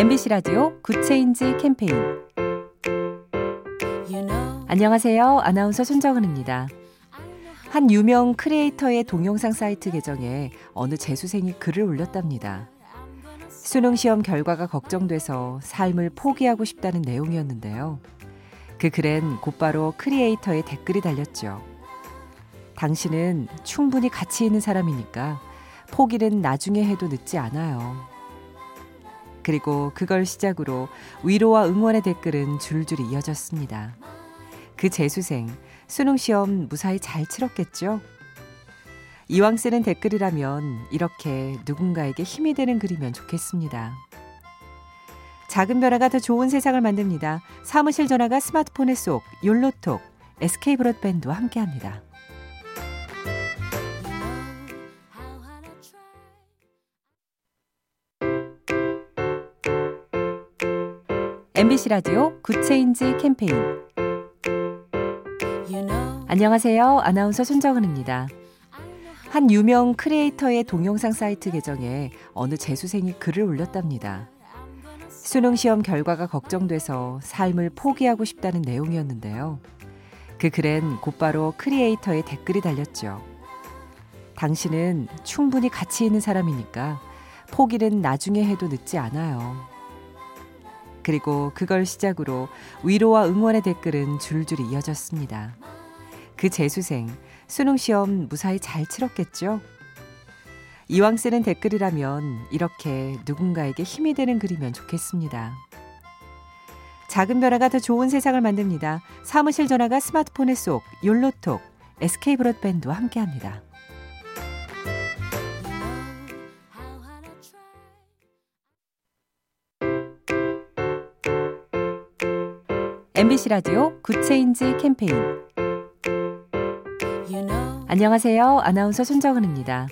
MBC 라디오 Good Change 캠페인 안녕하세요. 아나운서 손정은입니다. 한 유명 creator의 동영상 사이트 계정에 어느 재수생이 글을 올렸답니다. 수능 시험 결과가 걱정돼서 삶을 포기하고 싶다는 내용이었는데요. 그 글엔 곧바로 creator의 댓글이 달렸죠. 당신은 충분히 가치 있는 사람이니까 포기는 나중에 해도 늦지 않아요. 그리고 그걸 시작으로 위로와 응원의 댓글은 줄줄이 이어졌습니다. 그 재수생, 수능 시험 무사히 잘 치렀겠죠? 이왕 쓰는 댓글이라면 이렇게 누군가에게 힘이 되는 글이면 좋겠습니다. 작은 변화가 더 좋은 세상을 만듭니다. 사무실 전화가 스마트폰에 쏙 욜로톡 SK 브로드밴드와 함께합니다. MBC 라디오 Good Change 캠페인 안녕하세요. 아나운서 손정은입니다. 한 유명 creator의 동영상 사이트 계정에 어느 재수생이 글을 올렸답니다. 수능 시험 결과가 걱정돼서 삶을 포기하고 싶다는 내용이었는데요. 그 글엔 곧바로 creator의 댓글이 달렸죠. 당신은 충분히 가치 있는 사람이니까 포기는 나중에 해도 늦지 않아요. 그리고 그걸 시작으로 위로와 응원의 댓글은 줄줄이 이어졌습니다. 그 재수생, 수능 시험 무사히 잘 치렀겠죠? 이왕 쓰는 댓글이라면 이렇게 누군가에게 힘이 되는 글이면 좋겠습니다. 작은 변화가 더 좋은 세상을 만듭니다. 사무실 전화가 스마트폰에 쏙 욜로톡 SK 브로드밴드와 함께합니다. MBC 라디오 Good Change 캠페인 안녕하세요. 아나운서 손정은입니다.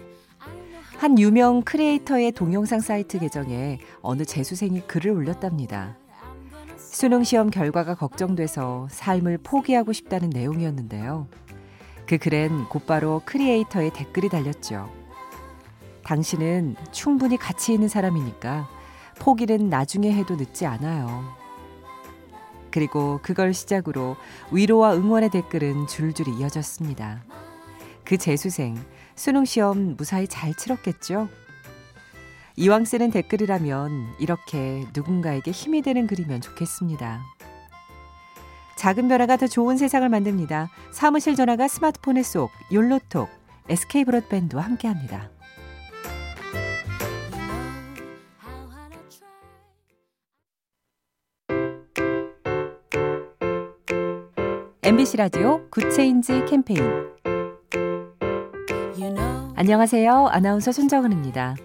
한 유명 creator의 동영상 사이트 계정에 어느 재수생이 글을 올렸답니다. 수능 시험 결과가 걱정돼서 삶을 포기하고 싶다는 내용이었는데요. 그 글엔 곧바로 creator의 댓글이 달렸죠. 당신은 충분히 가치 있는 사람이니까 포기는 나중에 해도 늦지 않아요. 그리고 그걸 시작으로 위로와 응원의 댓글은 줄줄이 이어졌습니다. 그 재수생, 수능 시험 무사히 잘 치렀겠죠? 이왕 쓰는 댓글이라면 이렇게 누군가에게 힘이 되는 글이면 좋겠습니다. 작은 변화가 더 좋은 세상을 만듭니다. 사무실 전화가 스마트폰에 쏙 욜로톡 SK 브로드밴드와 함께합니다. MBC 라디오 Good Change 캠페인 안녕하세요. 아나운서 손정은입니다.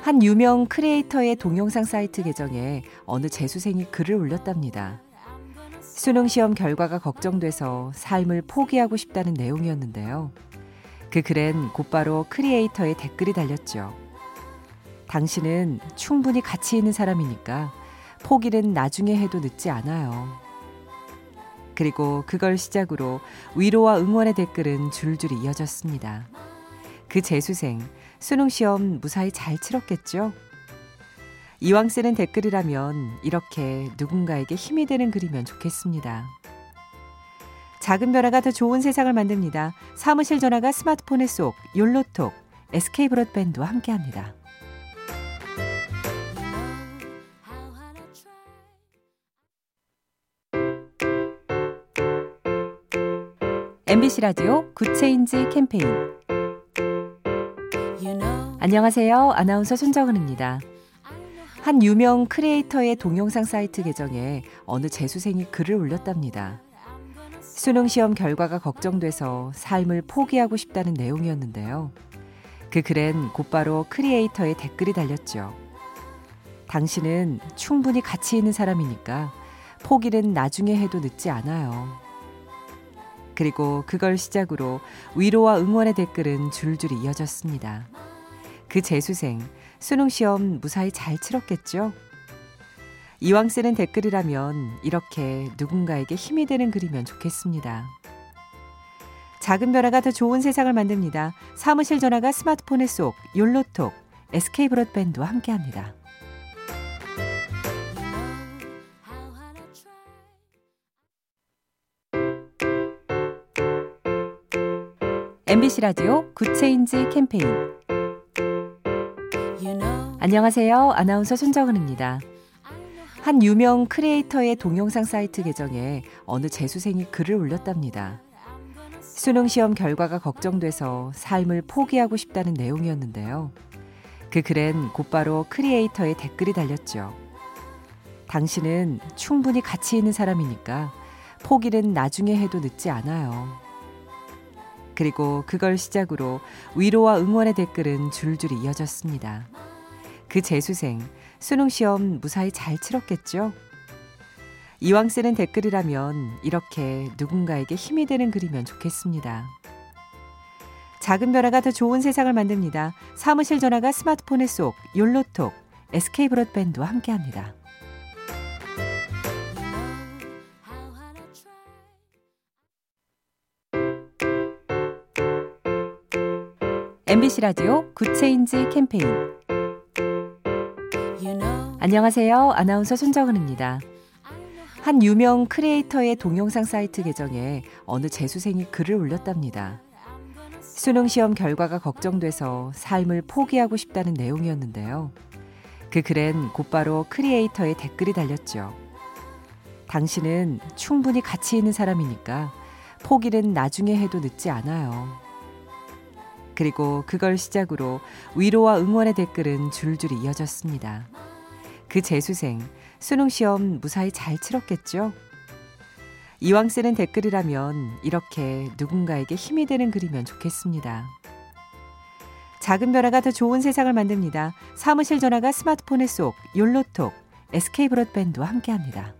한 유명 creator의 동영상 사이트 계정에 어느 재수생이 글을 올렸답니다. 수능 시험 결과가 걱정돼서 삶을 포기하고 싶다는 내용이었는데요. 그 글엔 곧바로 creator의 댓글이 달렸죠. 당신은 충분히 가치 있는 사람이니까 포기는 나중에 해도 늦지 않아요. 그리고 그걸 시작으로 위로와 응원의 댓글은 줄줄이 이어졌습니다. 그 재수생, 수능 시험 무사히 잘 치렀겠죠? 이왕 쓰는 댓글이라면 이렇게 누군가에게 힘이 되는 글이면 좋겠습니다. 작은 변화가 더 좋은 세상을 만듭니다. 사무실 전화가 스마트폰에 쏙 욜로톡 SK 브로드밴드와 함께합니다. MBC 라디오 Good Change 캠페인 안녕하세요. 아나운서 손정은입니다. 한 유명 creator의 동영상 사이트 계정에 어느 재수생이 글을 올렸답니다. 수능 시험 결과가 걱정돼서 삶을 포기하고 싶다는 내용이었는데요. 그 글엔 곧바로 creator의 댓글이 달렸죠. 당신은 충분히 가치 있는 사람이니까 포기는 나중에 해도 늦지 않아요. 그리고 그걸 시작으로 위로와 응원의 댓글은 줄줄이 이어졌습니다. 그 재수생, 수능 시험 무사히 잘 치렀겠죠? 이왕 쓰는 댓글이라면 이렇게 누군가에게 힘이 되는 글이면 좋겠습니다. 작은 변화가 더 좋은 세상을 만듭니다. 사무실 전화가 스마트폰에 쏙 욜로톡 SK 브로드밴드와 함께합니다. MBC 라디오 Good Change 캠페인 안녕하세요. 아나운서 손정은입니다. 한 유명 creator의 동영상 사이트 계정에 어느 재수생이 글을 올렸답니다. 수능 시험 결과가 걱정돼서 삶을 포기하고 싶다는 내용이었는데요. 그 글엔 곧바로 creator의 댓글이 달렸죠. 당신은 충분히 가치 있는 사람이니까 포기는 나중에 해도 늦지 않아요. 그리고 그걸 시작으로 위로와 응원의 댓글은 줄줄이 이어졌습니다. 그 재수생, 수능 시험 무사히 잘 치렀겠죠? 이왕 쓰는 댓글이라면 이렇게 누군가에게 힘이 되는 글이면 좋겠습니다. 작은 변화가 더 좋은 세상을 만듭니다. 사무실 전화가 스마트폰에 쏙, 욜로톡, SK 브로드밴드와 함께합니다. MBC 라디오 Good Change 캠페인 안녕하세요. 아나운서 손정은입니다. 한 유명 creator의 동영상 사이트 계정에 어느 재수생이 글을 올렸답니다. 수능 시험 결과가 걱정돼서 삶을 포기하고 싶다는 내용이었는데요. 그 글엔 곧바로 creator의 댓글이 달렸죠. 당신은 충분히 가치 있는 사람이니까 포기는 나중에 해도 늦지 않아요. 그리고 그걸 시작으로 위로와 응원의 댓글은 줄줄이 이어졌습니다. 그 재수생, 수능 시험 무사히 잘 치렀겠죠? 이왕 쓰는 댓글이라면 이렇게 누군가에게 힘이 되는 글이면 좋겠습니다. 작은 변화가 더 좋은 세상을 만듭니다. 사무실 전화가 스마트폰에 쏙, 욜로톡, SK 브로드밴드와 함께합니다.